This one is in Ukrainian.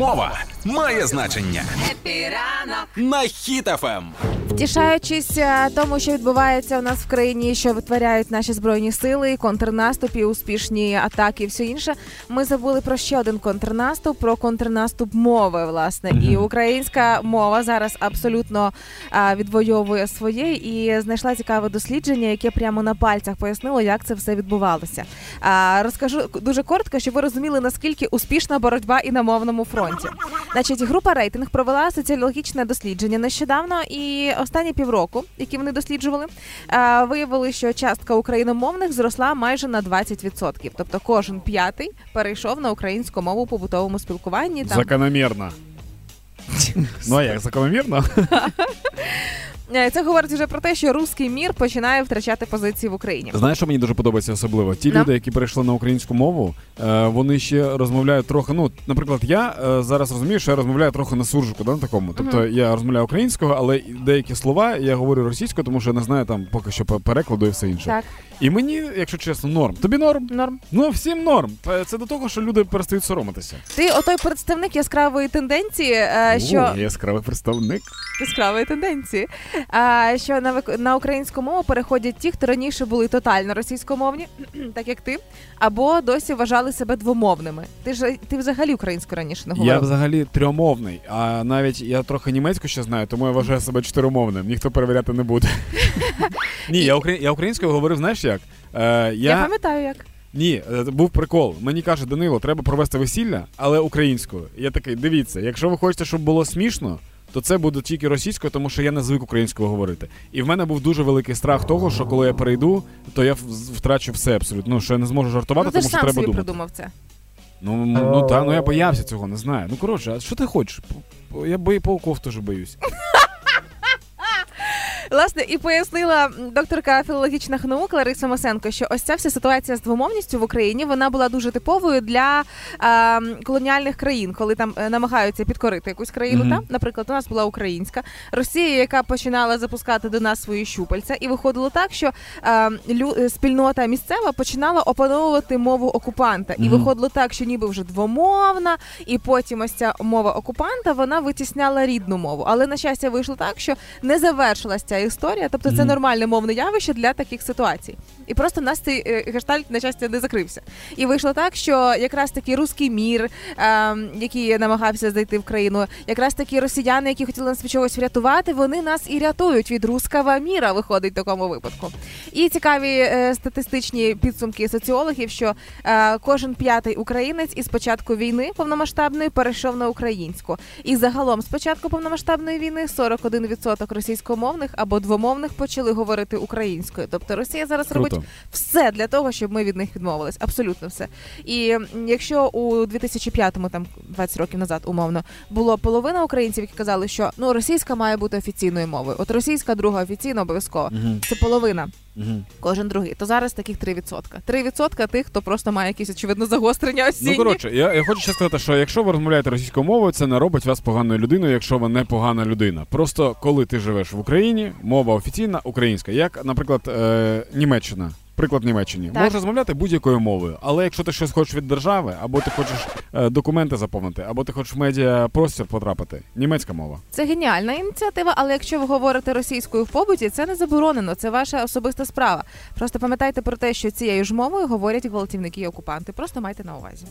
Мова має значення Happy ранок на Ем. Хіт FM. Втішаючись е, тому, що відбувається у нас в країні, що витворяють наші збройні сили, контрнаступ і успішні атаки, і все інше. Ми забули про ще один контрнаступ, про контрнаступ мови, власне. І українська мова зараз абсолютно а, відвоює своє і знайшла цікаве дослідження, яке прямо на пальцях пояснило, як це все відбувалося. Розкажу дуже коротко, щоб ви розуміли, наскільки успішна боротьба і на мовному фронті. Значить, група рейтинг провела соціологічне дослідження нещодавно, і останні півроку, які вони досліджували, е, виявили, що частка україномовних зросла майже на 20%. Тобто кожен п'ятий перейшов на українську мову у побутовому спілкуванні. Там Закономірно. Ну а як закономірно? Е, це говорить вже про те, що руський мір починає втрачати позиції в Україні. Знаєш, що мені дуже подобається особливо? Ті Ну. люди, які перейшли на українську мову, е, вони ще розмовляють трохи. Ну, наприклад, я е, зараз розумію, що я розмовляю трохи на суржику, да, на такому. Тобто я розмовляю українською, але деякі слова я говорю російською, тому що я не знаю там поки що перекладу і все інше. Так, І мені, якщо чесно, норм. Тобі норм? норм. Ну всім норм. Це до того, що люди перестають соромитися. Ти отой представник яскравої тенденції, що О, яскравий представник. яскравої тенденції, що на на українську мову переходять ті, хто раніше були тотально російськомовні, так як ти, або досі вважали себе двомовними. Ти ж ти взагалі українською раніше не Я говорив. взагалі трьомовний, а навіть я трохи німецьку ще знаю, тому я вважаю себе чотиримовним. Ніхто перевіряти не буде. Ні, я, укра... я українською говорив, знаєш як? Е, Я я... пам'ятаю, як. Ні, е, був прикол. Мені каже, Данило, треба провести весілля, але українською. Я такий, дивіться, якщо ви хочете, щоб було смішно, то це буде тільки російською, тому що я не звик українською говорити. І в мене був дуже великий страх того, що коли я перейду, то я в- втрачу все абсолютно. Ну, що я не зможу жартувати, Ну ти тому що сам треба собі думати. придумав це. Ну, ну та, ну я боявся цього, не знаю. Ну коротше, а що ти хочеш? Я бої пауков теж боюсь. Власне, і пояснила докторка філологічних наук Лариса Масенко, що ось ця вся ситуація з двомовністю в Україні вона була дуже типовою для е, колоніальних країн, коли там е, намагаються підкорити якусь країну. Мгм. Там, наприклад, у нас була українська Росія, яка починала запускати до нас свої щупальця, і виходило так, що е, лю, спільнота місцева починала опановувати мову окупанта, і виходило так, що ніби вже двомовна, і потім ось ця мова окупанта вона витісняла рідну мову. Але на щастя вийшло так, що не завершилась ця історія. Тобто це нормальне мовне явище для таких ситуацій. І просто в нас цей е, гештальт на щастя не закрився. І вийшло так, що якраз таки руський мір, е, який намагався зайти в країну, якраз такі росіяни, які хотіли нас від чогось врятувати, вони нас і рятують від руского міра, виходить в такому випадку. І цікаві е, статистичні підсумки соціологів, що е, кожен п'ятий українець із початку війни повномасштабної перейшов на українську. І загалом з початку повномасштабної війни 41% російськомовних або двомовних почали говорити українською. Тобто Росія зараз робить все для того, щоб ми від них відмовились. Абсолютно все. І якщо у 2005-му, там 20 років назад, умовно, було половина українців, які казали, що ну російська має бути офіційною мовою. От російська друга офіційно обов'язково. Угу. Це половина, Мгм. кожен другий. То зараз таких 3%. 3% тих, хто просто має якісь очевидно загострення осінні. Ну коротше, я, я хочу ще сказати, що якщо ви розмовляєте російською мовою, це не робить вас поганою людиною, якщо ви не погана людина. Просто коли ти живеш в Україні, мова офіційна українська, як, наприклад, е, Німеччина. Приклад Німеччині Так. можеш розмовляти будь-якою мовою, але якщо ти щось хочеш від держави, або ти хочеш е, документи заповнити, або ти хочеш в медіапростір потрапити, німецька мова. Це геніальна ініціатива, але якщо ви говорите російською в побуті, це не заборонено, це ваша особиста справа. Просто пам'ятайте про те, що цією ж мовою говорять гвалтівники і окупанти. Просто майте на увазі.